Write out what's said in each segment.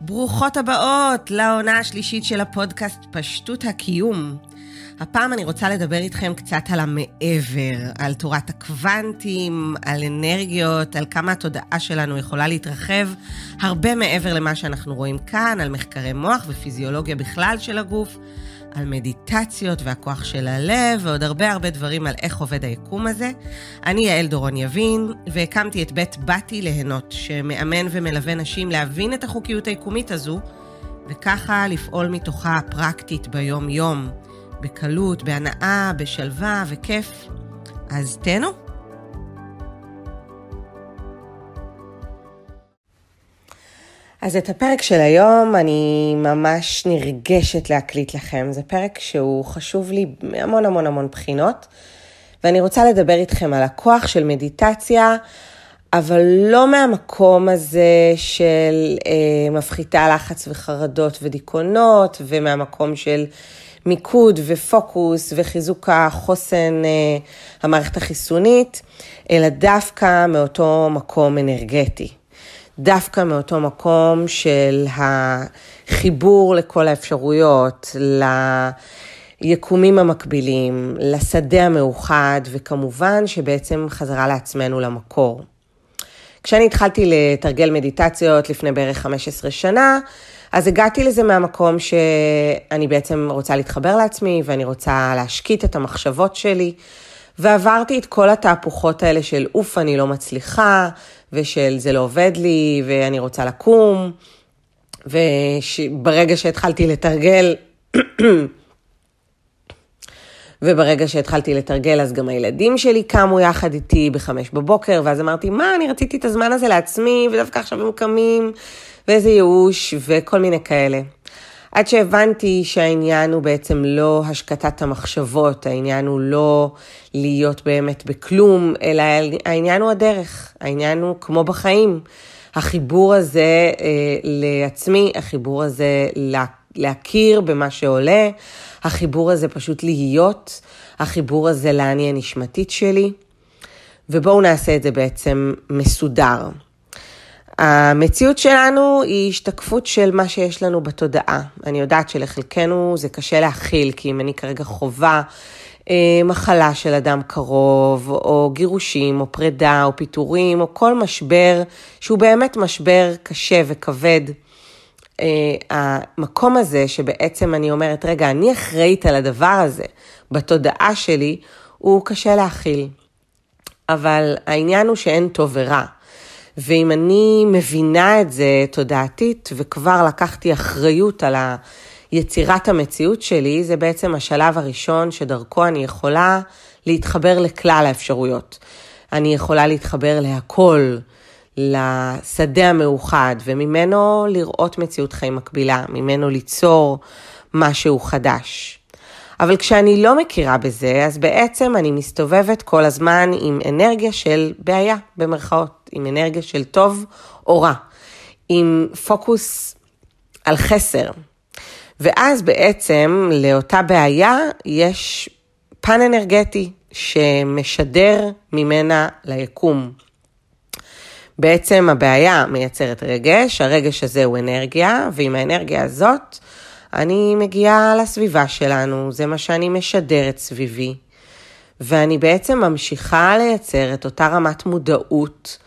ברוכות הבאות לעונה השלישית של הפודקאסט פשטות הקיום. הפעם אני רוצה לדבר איתכם קצת על המעבר, על תורת הקוונטים, על אנרגיות, על כמה התודעה שלנו יכולה להתרחב הרבה מעבר למה שאנחנו רואים כאן, על מחקרי מוח ופיזיולוגיה בכלל של הגוף, על מדיטציות והכוח של הלב, ועוד הרבה הרבה דברים על איך עובד היקום הזה. אני יעל דורון יבין, והקמתי את בית באתי ליהנות, שמאמן ומלווה נשים להבין את החוקיות היקומית הזו, וככה לפעול מתוכה פרקטית ביום-יום, בקלות, בהנאה, בשלווה וכיף. אז תהנו. אז את הפרק של היום אני ממש נרגשת להקליט לכם. זה פרק שהוא חשוב לי מהמון המון המון בחינות, ואני רוצה לדבר איתכם על הכוח של מדיטציה, אבל לא מהמקום הזה של אה, מפחיתה לחץ וחרדות ודיכאונות, ומהמקום של מיקוד ופוקוס וחיזוק החוסן אה, המערכת החיסונית, אלא דווקא מאותו מקום אנרגטי. דווקא מאותו מקום של החיבור לכל האפשרויות, ליקומים המקבילים, לשדה המאוחד, וכמובן שבעצם חזרה לעצמנו למקור. כשאני התחלתי לתרגל מדיטציות לפני בערך 15 שנה, אז הגעתי לזה מהמקום שאני בעצם רוצה להתחבר לעצמי ואני רוצה להשקיט את המחשבות שלי. ועברתי את כל התהפוכות האלה של אוף, אני לא מצליחה, ושל זה לא עובד לי, ואני רוצה לקום. וברגע שהתחלתי לתרגל, וברגע שהתחלתי לתרגל, אז גם הילדים שלי קמו יחד איתי בחמש בבוקר, ואז אמרתי, מה, אני רציתי את הזמן הזה לעצמי, ודווקא עכשיו הם קמים, ואיזה ייאוש, וכל מיני כאלה. עד שהבנתי שהעניין הוא בעצם לא השקטת המחשבות, העניין הוא לא להיות באמת בכלום, אלא העניין הוא הדרך, העניין הוא כמו בחיים. החיבור הזה אה, לעצמי, החיבור הזה לה, להכיר במה שעולה, החיבור הזה פשוט להיות, החיבור הזה לאני הנשמתית שלי, ובואו נעשה את זה בעצם מסודר. המציאות שלנו היא השתקפות של מה שיש לנו בתודעה. אני יודעת שלחלקנו זה קשה להכיל, כי אם אני כרגע חווה אה, מחלה של אדם קרוב, או גירושים, או פרידה, או פיטורים, או כל משבר שהוא באמת משבר קשה וכבד, אה, המקום הזה שבעצם אני אומרת, רגע, אני אחראית על הדבר הזה בתודעה שלי, הוא קשה להכיל. אבל העניין הוא שאין טוב ורע. ואם אני מבינה את זה תודעתית וכבר לקחתי אחריות על יצירת המציאות שלי, זה בעצם השלב הראשון שדרכו אני יכולה להתחבר לכלל האפשרויות. אני יכולה להתחבר להכל, לשדה המאוחד, וממנו לראות מציאות חיים מקבילה, ממנו ליצור משהו חדש. אבל כשאני לא מכירה בזה, אז בעצם אני מסתובבת כל הזמן עם אנרגיה של בעיה, במרכאות, עם אנרגיה של טוב או רע, עם פוקוס על חסר. ואז בעצם לאותה בעיה יש פן אנרגטי שמשדר ממנה ליקום. בעצם הבעיה מייצרת רגש, הרגש הזה הוא אנרגיה, ועם האנרגיה הזאת אני מגיעה לסביבה שלנו, זה מה שאני משדרת סביבי, ואני בעצם ממשיכה לייצר את אותה רמת מודעות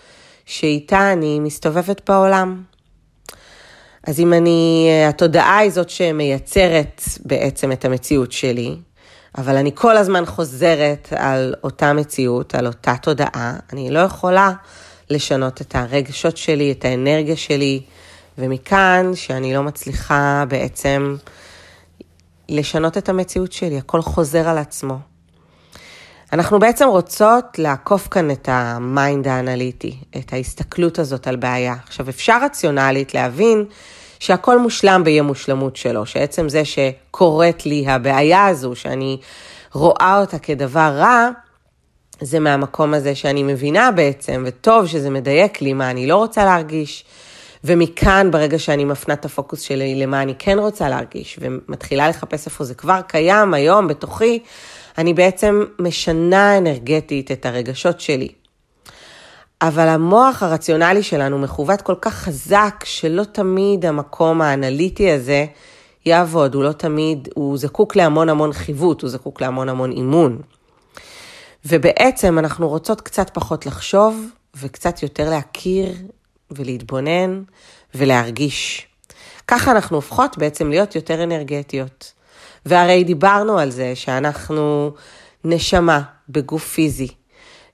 שאיתה אני מסתובבת בעולם. אז אם אני, התודעה היא זאת שמייצרת בעצם את המציאות שלי, אבל אני כל הזמן חוזרת על אותה מציאות, על אותה תודעה, אני לא יכולה לשנות את הרגשות שלי, את האנרגיה שלי, ומכאן שאני לא מצליחה בעצם לשנות את המציאות שלי, הכל חוזר על עצמו. אנחנו בעצם רוצות לעקוף כאן את ה mind האנליטי, את ההסתכלות הזאת על בעיה. עכשיו, אפשר רציונלית להבין שהכל מושלם באי המושלמות שלו, שעצם זה שקורית לי הבעיה הזו, שאני רואה אותה כדבר רע, זה מהמקום הזה שאני מבינה בעצם, וטוב שזה מדייק לי מה אני לא רוצה להרגיש. ומכאן, ברגע שאני מפנה את הפוקוס שלי למה אני כן רוצה להרגיש, ומתחילה לחפש איפה זה כבר קיים היום בתוכי, אני בעצם משנה אנרגטית את הרגשות שלי. אבל המוח הרציונלי שלנו מכוות כל כך חזק, שלא תמיד המקום האנליטי הזה יעבוד, הוא לא תמיד, הוא זקוק להמון המון חיווט, הוא זקוק להמון המון אימון. ובעצם אנחנו רוצות קצת פחות לחשוב, וקצת יותר להכיר ולהתבונן ולהרגיש. ככה אנחנו הופכות בעצם להיות יותר אנרגטיות. והרי דיברנו על זה שאנחנו נשמה בגוף פיזי.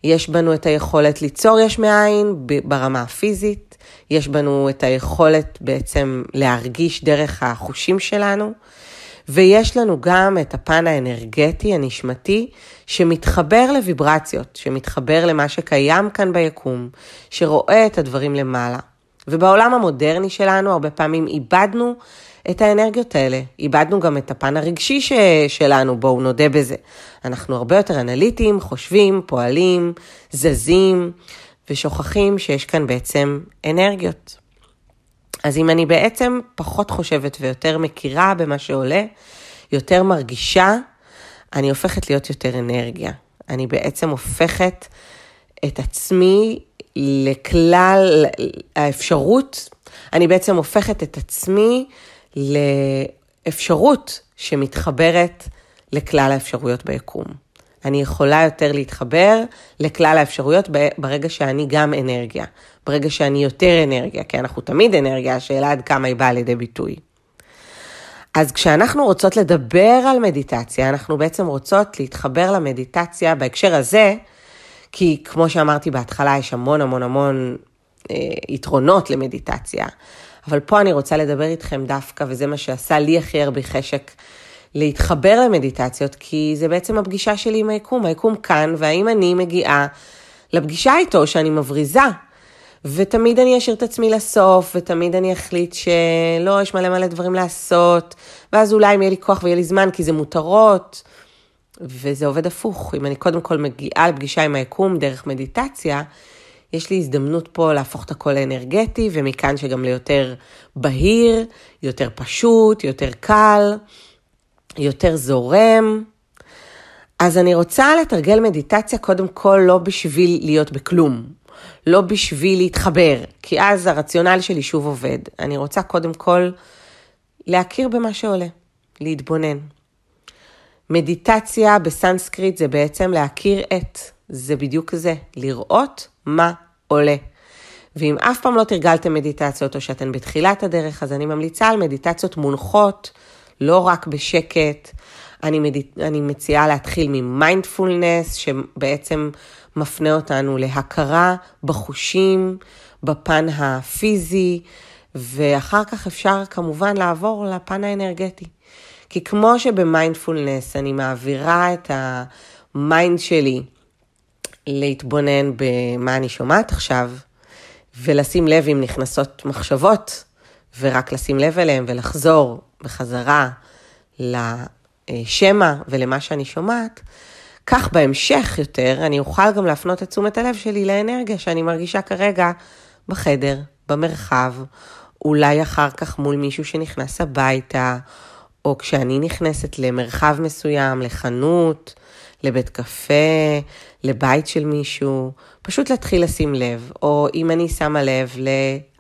יש בנו את היכולת ליצור יש מאין ברמה הפיזית, יש בנו את היכולת בעצם להרגיש דרך החושים שלנו, ויש לנו גם את הפן האנרגטי, הנשמתי, שמתחבר לוויברציות, שמתחבר למה שקיים כאן ביקום, שרואה את הדברים למעלה. ובעולם המודרני שלנו הרבה פעמים איבדנו את האנרגיות האלה. איבדנו גם את הפן הרגשי ש... שלנו, בואו נודה בזה. אנחנו הרבה יותר אנליטיים, חושבים, פועלים, זזים, ושוכחים שיש כאן בעצם אנרגיות. אז אם אני בעצם פחות חושבת ויותר מכירה במה שעולה, יותר מרגישה, אני הופכת להיות יותר אנרגיה. אני בעצם הופכת את עצמי לכלל האפשרות, אני בעצם הופכת את עצמי לאפשרות שמתחברת לכלל האפשרויות ביקום. אני יכולה יותר להתחבר לכלל האפשרויות ברגע שאני גם אנרגיה, ברגע שאני יותר אנרגיה, כי אנחנו תמיד אנרגיה, השאלה עד כמה היא באה לידי ביטוי. אז כשאנחנו רוצות לדבר על מדיטציה, אנחנו בעצם רוצות להתחבר למדיטציה בהקשר הזה, כי כמו שאמרתי בהתחלה, יש המון המון המון אה, יתרונות למדיטציה. אבל פה אני רוצה לדבר איתכם דווקא, וזה מה שעשה לי הכי הרבה חשק להתחבר למדיטציות, כי זה בעצם הפגישה שלי עם היקום. היקום כאן, והאם אני מגיעה לפגישה איתו שאני מבריזה. ותמיד אני אשאיר את עצמי לסוף, ותמיד אני אחליט שלא, יש מלא מלא דברים לעשות, ואז אולי אם יהיה לי כוח ויהיה לי זמן, כי זה מותרות. וזה עובד הפוך. אם אני קודם כל מגיעה לפגישה עם היקום דרך מדיטציה, יש לי הזדמנות פה להפוך את הכל לאנרגטי, ומכאן שגם ליותר בהיר, יותר פשוט, יותר קל, יותר זורם. אז אני רוצה לתרגל מדיטציה קודם כל לא בשביל להיות בכלום, לא בשביל להתחבר, כי אז הרציונל שלי שוב עובד. אני רוצה קודם כל להכיר במה שעולה, להתבונן. מדיטציה בסנסקריט זה בעצם להכיר את, זה בדיוק זה, לראות מה עולה. ואם אף פעם לא תרגלתם מדיטציות או שאתן בתחילת הדרך, אז אני ממליצה על מדיטציות מונחות, לא רק בשקט. אני, מד... אני מציעה להתחיל ממיינדפולנס, שבעצם מפנה אותנו להכרה בחושים, בפן הפיזי, ואחר כך אפשר כמובן לעבור לפן האנרגטי. כי כמו שבמיינדפולנס אני מעבירה את ה mind שלי להתבונן במה אני שומעת עכשיו, ולשים לב אם נכנסות מחשבות, ורק לשים לב אליהן ולחזור בחזרה לשמע ולמה שאני שומעת, כך בהמשך יותר אני אוכל גם להפנות את תשומת הלב שלי לאנרגיה שאני מרגישה כרגע בחדר, במרחב, אולי אחר כך מול מישהו שנכנס הביתה, או כשאני נכנסת למרחב מסוים, לחנות, לבית קפה, לבית של מישהו, פשוט להתחיל לשים לב, או אם אני שמה לב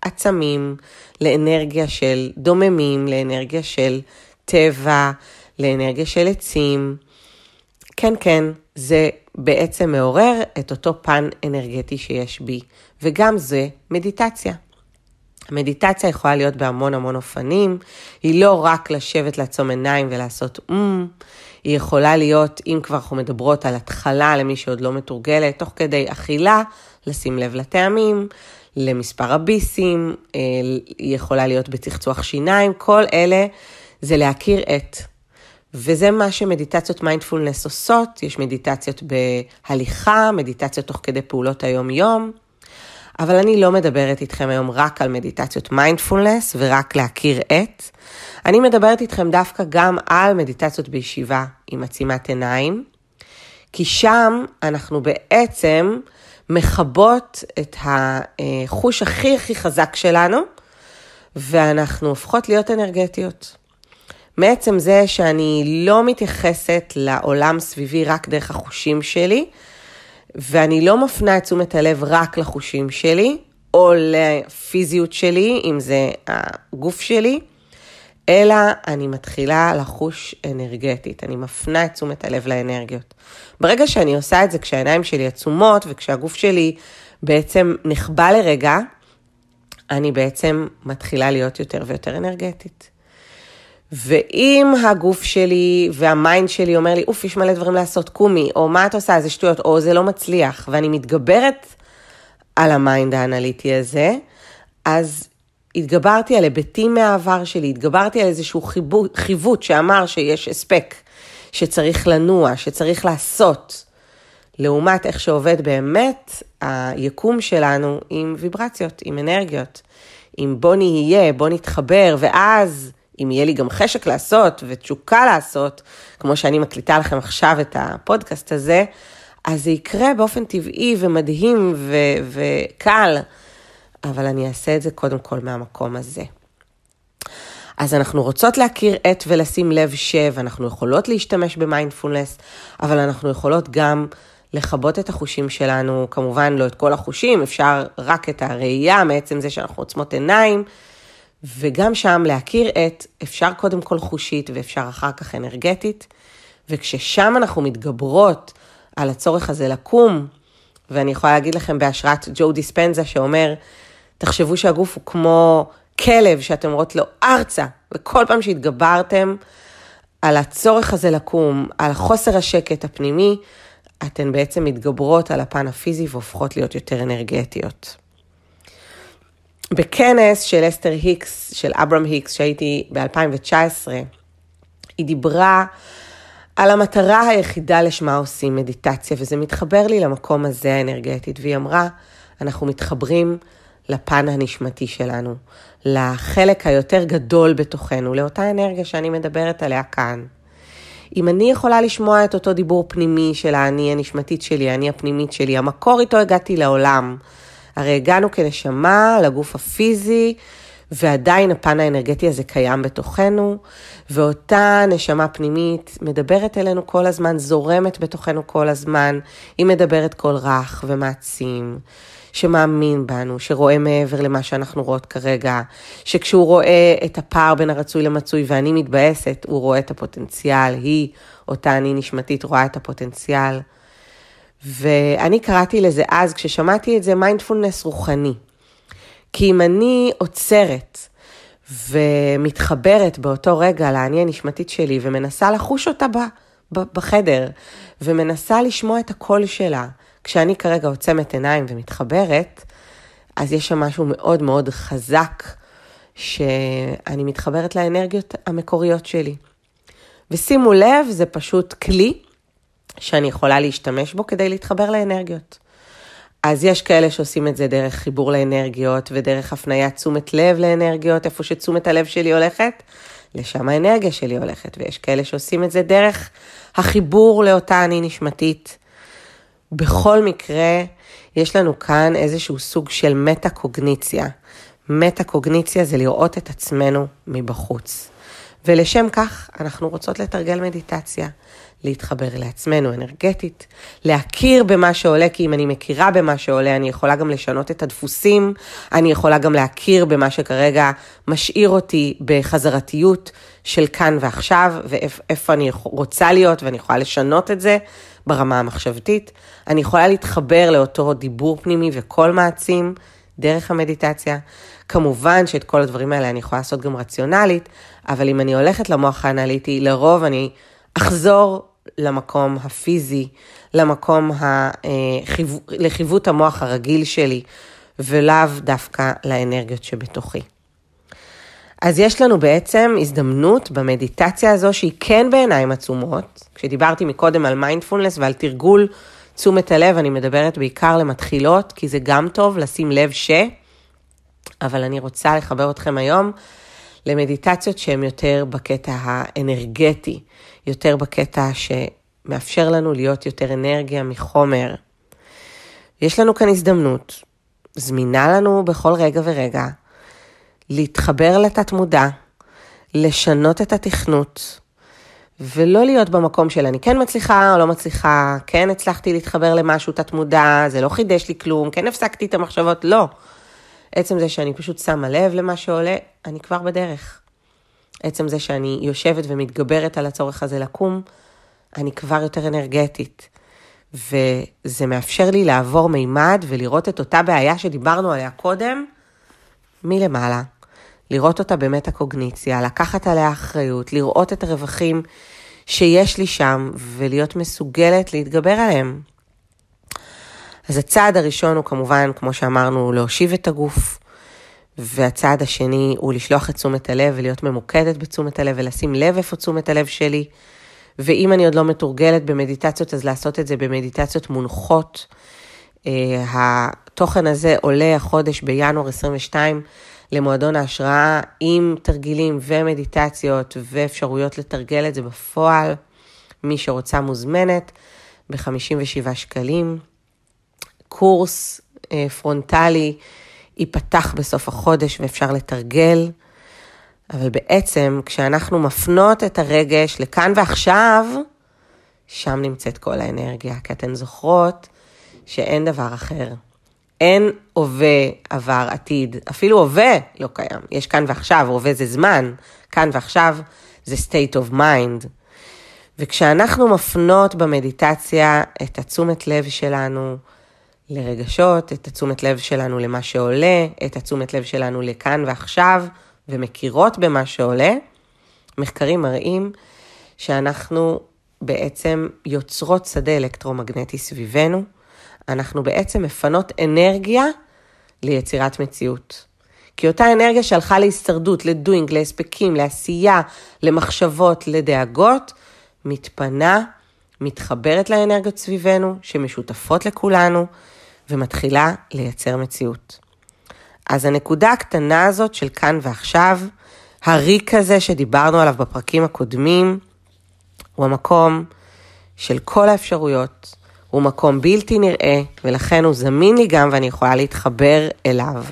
לעצמים, לאנרגיה של דוממים, לאנרגיה של טבע, לאנרגיה של עצים. כן, כן, זה בעצם מעורר את אותו פן אנרגטי שיש בי, וגם זה מדיטציה. מדיטציה יכולה להיות בהמון המון אופנים, היא לא רק לשבת לעצום עיניים ולעשות אום, mm, היא יכולה להיות, אם כבר אנחנו מדברות על התחלה למי שעוד לא מתורגלת, תוך כדי אכילה, לשים לב לטעמים, למספר הביסים, אה, היא יכולה להיות בצחצוח שיניים, כל אלה זה להכיר את. וזה מה שמדיטציות מיינדפולנס עושות, יש מדיטציות בהליכה, מדיטציות תוך כדי פעולות היום-יום. אבל אני לא מדברת איתכם היום רק על מדיטציות מיינדפולנס ורק להכיר את. אני מדברת איתכם דווקא גם על מדיטציות בישיבה עם עצימת עיניים, כי שם אנחנו בעצם מכבות את החוש הכי הכי חזק שלנו, ואנחנו הופכות להיות אנרגטיות. מעצם זה שאני לא מתייחסת לעולם סביבי רק דרך החושים שלי, ואני לא מפנה את תשומת הלב רק לחושים שלי, או לפיזיות שלי, אם זה הגוף שלי, אלא אני מתחילה לחוש אנרגטית, אני מפנה את תשומת הלב לאנרגיות. ברגע שאני עושה את זה כשהעיניים שלי עצומות וכשהגוף שלי בעצם נחבא לרגע, אני בעצם מתחילה להיות יותר ויותר אנרגטית. ואם הגוף שלי וה mind שלי אומר לי, אוף, יש מלא דברים לעשות, קומי, או מה את עושה, זה שטויות, או זה לא מצליח, ואני מתגברת על ה mind האנליטי הזה, אז התגברתי על היבטים מהעבר שלי, התגברתי על איזשהו חיבוט, חיווט שאמר שיש הספק, שצריך לנוע, שצריך לעשות, לעומת איך שעובד באמת היקום שלנו עם ויברציות, עם אנרגיות, עם בוא נהיה, בוא נתחבר, ואז אם יהיה לי גם חשק לעשות ותשוקה לעשות, כמו שאני מקליטה לכם עכשיו את הפודקאסט הזה, אז זה יקרה באופן טבעי ומדהים ו- וקל, אבל אני אעשה את זה קודם כל מהמקום הזה. אז אנחנו רוצות להכיר את ולשים לב ש, ואנחנו יכולות להשתמש במיינדפולנס, אבל אנחנו יכולות גם לכבות את החושים שלנו, כמובן לא את כל החושים, אפשר רק את הראייה מעצם זה שאנחנו עוצמות עיניים, וגם שם להכיר את, אפשר קודם כל חושית ואפשר אחר כך אנרגטית, וכששם אנחנו מתגברות על הצורך הזה לקום, ואני יכולה להגיד לכם בהשראת ג'ו דיספנזה שאומר, תחשבו שהגוף הוא כמו כלב שאתם אומרות לו ארצה, וכל פעם שהתגברתם על הצורך הזה לקום, על חוסר השקט הפנימי, אתן בעצם מתגברות על הפן הפיזי והופכות להיות יותר אנרגטיות. בכנס של אסתר היקס, של אברהם היקס, שהייתי ב-2019, היא דיברה על המטרה היחידה לשמה עושים מדיטציה, וזה מתחבר לי למקום הזה האנרגטית, והיא אמרה, אנחנו מתחברים לפן הנשמתי שלנו, לחלק היותר גדול בתוכנו, לאותה אנרגיה שאני מדברת עליה כאן. אם אני יכולה לשמוע את אותו דיבור פנימי של האני הנשמתית שלי, האני הפנימית שלי, המקור איתו הגעתי לעולם, הרי הגענו כנשמה לגוף הפיזי, ועדיין הפן האנרגטי הזה קיים בתוכנו, ואותה נשמה פנימית מדברת אלינו כל הזמן, זורמת בתוכנו כל הזמן, היא מדברת קול רך ומעצים. שמאמין בנו, שרואה מעבר למה שאנחנו רואות כרגע, שכשהוא רואה את הפער בין הרצוי למצוי ואני מתבאסת, הוא רואה את הפוטנציאל, היא, אותה אני נשמתית, רואה את הפוטנציאל. ואני קראתי לזה אז, כששמעתי את זה, מיינדפולנס רוחני. כי אם אני עוצרת ומתחברת באותו רגע לאני הנשמתית שלי ומנסה לחוש אותה ב, ב, בחדר, ומנסה לשמוע את הקול שלה, כשאני כרגע עוצמת עיניים ומתחברת, אז יש שם משהו מאוד מאוד חזק, שאני מתחברת לאנרגיות המקוריות שלי. ושימו לב, זה פשוט כלי שאני יכולה להשתמש בו כדי להתחבר לאנרגיות. אז יש כאלה שעושים את זה דרך חיבור לאנרגיות ודרך הפניית תשומת לב לאנרגיות, איפה שתשומת הלב שלי הולכת, לשם האנרגיה שלי הולכת. ויש כאלה שעושים את זה דרך החיבור לאותה אני נשמתית. בכל מקרה, יש לנו כאן איזשהו סוג של מטה-קוגניציה. מטה-קוגניציה זה לראות את עצמנו מבחוץ. ולשם כך אנחנו רוצות לתרגל מדיטציה. להתחבר לעצמנו אנרגטית, להכיר במה שעולה, כי אם אני מכירה במה שעולה, אני יכולה גם לשנות את הדפוסים, אני יכולה גם להכיר במה שכרגע משאיר אותי בחזרתיות של כאן ועכשיו, ואיפה אני רוצה להיות, ואני יכולה לשנות את זה ברמה המחשבתית. אני יכולה להתחבר לאותו דיבור פנימי וקול מעצים דרך המדיטציה. כמובן שאת כל הדברים האלה אני יכולה לעשות גם רציונלית, אבל אם אני הולכת למוח האנליטי, לרוב אני אחזור למקום הפיזי, למקום, החיו, לחיווט המוח הרגיל שלי, ולאו דווקא לאנרגיות שבתוכי. אז יש לנו בעצם הזדמנות במדיטציה הזו שהיא כן בעיניים עצומות. כשדיברתי מקודם על מיינדפולנס ועל תרגול תשומת הלב, אני מדברת בעיקר למתחילות, כי זה גם טוב לשים לב ש... אבל אני רוצה לחבר אתכם היום למדיטציות שהן יותר בקטע האנרגטי, יותר בקטע שמאפשר לנו להיות יותר אנרגיה מחומר. יש לנו כאן הזדמנות, זמינה לנו בכל רגע ורגע, להתחבר לתת מודע, לשנות את התכנות ולא להיות במקום של אני כן מצליחה או לא מצליחה, כן הצלחתי להתחבר למשהו תת מודע, זה לא חידש לי כלום, כן הפסקתי את המחשבות, לא. עצם זה שאני פשוט שמה לב למה שעולה, אני כבר בדרך. עצם זה שאני יושבת ומתגברת על הצורך הזה לקום, אני כבר יותר אנרגטית. וזה מאפשר לי לעבור מימד ולראות את אותה בעיה שדיברנו עליה קודם, מלמעלה. לראות אותה באמת הקוגניציה, לקחת עליה אחריות, לראות את הרווחים שיש לי שם ולהיות מסוגלת להתגבר עליהם. אז הצעד הראשון הוא כמובן, כמו שאמרנו, להושיב את הגוף, והצעד השני הוא לשלוח את תשומת הלב ולהיות ממוקדת בתשומת הלב ולשים לב איפה תשומת הלב שלי. ואם אני עוד לא מתורגלת במדיטציות, אז לעשות את זה במדיטציות מונחות. Uh, התוכן הזה עולה החודש בינואר 22 למועדון ההשראה עם תרגילים ומדיטציות ואפשרויות לתרגל את זה בפועל. מי שרוצה מוזמנת ב-57 שקלים. קורס uh, פרונטלי ייפתח בסוף החודש ואפשר לתרגל. אבל בעצם כשאנחנו מפנות את הרגש לכאן ועכשיו, שם נמצאת כל האנרגיה, כי אתן זוכרות שאין דבר אחר. אין הווה, עבר, עתיד, אפילו הווה לא קיים. יש כאן ועכשיו, הווה זה זמן, כאן ועכשיו זה state of mind. וכשאנחנו מפנות במדיטציה את התשומת לב שלנו לרגשות, את התשומת לב שלנו למה שעולה, את התשומת לב שלנו לכאן ועכשיו, ומכירות במה שעולה, מחקרים מראים שאנחנו בעצם יוצרות שדה אלקטרומגנטי סביבנו, אנחנו בעצם מפנות אנרגיה ליצירת מציאות. כי אותה אנרגיה שהלכה להישרדות, לדוינג, להספקים, לעשייה, למחשבות, לדאגות, מתפנה, מתחברת לאנרגיות סביבנו, שמשותפות לכולנו, ומתחילה לייצר מציאות. אז הנקודה הקטנה הזאת של כאן ועכשיו, הריק הזה שדיברנו עליו בפרקים הקודמים, הוא המקום של כל האפשרויות, הוא מקום בלתי נראה, ולכן הוא זמין לי גם ואני יכולה להתחבר אליו.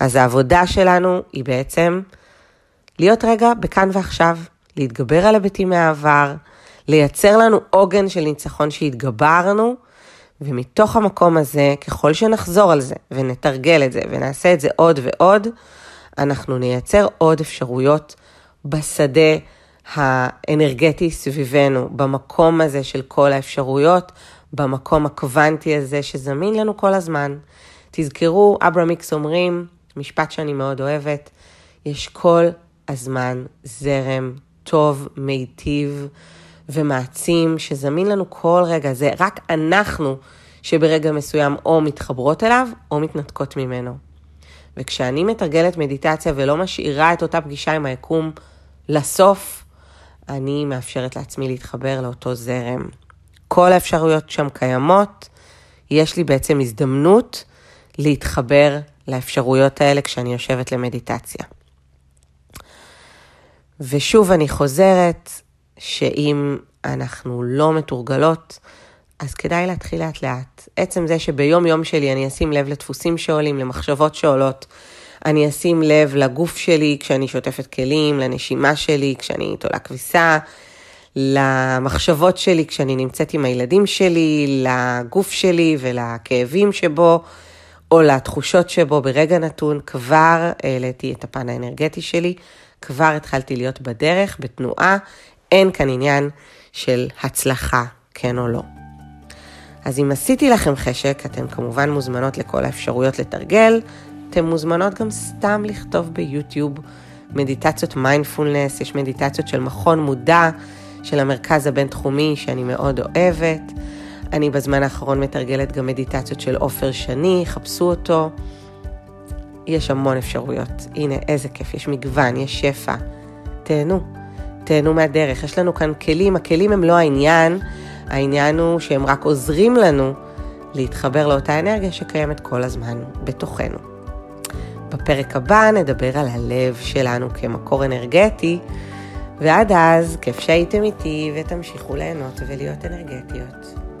אז העבודה שלנו היא בעצם להיות רגע בכאן ועכשיו, להתגבר על היבטים מהעבר, לייצר לנו עוגן של ניצחון שהתגברנו, ומתוך המקום הזה, ככל שנחזור על זה ונתרגל את זה ונעשה את זה עוד ועוד, אנחנו נייצר עוד אפשרויות בשדה האנרגטי סביבנו, במקום הזה של כל האפשרויות, במקום הקוונטי הזה שזמין לנו כל הזמן. תזכרו, אברמיקס אומרים, משפט שאני מאוד אוהבת, יש כל הזמן זרם טוב, מיטיב, ומעצים שזמין לנו כל רגע. זה רק אנחנו שברגע מסוים או מתחברות אליו או מתנתקות ממנו. וכשאני מתרגלת מדיטציה ולא משאירה את אותה פגישה עם היקום לסוף, אני מאפשרת לעצמי להתחבר לאותו זרם. כל האפשרויות שם קיימות, יש לי בעצם הזדמנות להתחבר לאפשרויות האלה כשאני יושבת למדיטציה. ושוב אני חוזרת, שאם אנחנו לא מתורגלות, אז כדאי להתחיל לאט לאט. עצם זה שביום יום שלי אני אשים לב לדפוסים שעולים, למחשבות שעולות, אני אשים לב לגוף שלי כשאני שוטפת כלים, לנשימה שלי כשאני תולה כביסה, למחשבות שלי כשאני נמצאת עם הילדים שלי, לגוף שלי ולכאבים שבו, או לתחושות שבו. ברגע נתון, כבר העליתי את הפן האנרגטי שלי, כבר התחלתי להיות בדרך, בתנועה, אין כאן עניין של הצלחה, כן או לא. אז אם עשיתי לכם חשק, אתן כמובן מוזמנות לכל האפשרויות לתרגל, אתן מוזמנות גם סתם לכתוב ביוטיוב. מדיטציות מיינדפולנס, יש מדיטציות של מכון מודע של המרכז הבינתחומי שאני מאוד אוהבת. אני בזמן האחרון מתרגלת גם מדיטציות של עופר שני, חפשו אותו. יש המון אפשרויות. הנה, איזה כיף, יש מגוון, יש שפע. תהנו. תהנו מהדרך. יש לנו כאן כלים, הכלים הם לא העניין, העניין הוא שהם רק עוזרים לנו להתחבר לאותה אנרגיה שקיימת כל הזמן בתוכנו. בפרק הבא נדבר על הלב שלנו כמקור אנרגטי, ועד אז, כיף שהייתם איתי ותמשיכו ליהנות ולהיות אנרגטיות.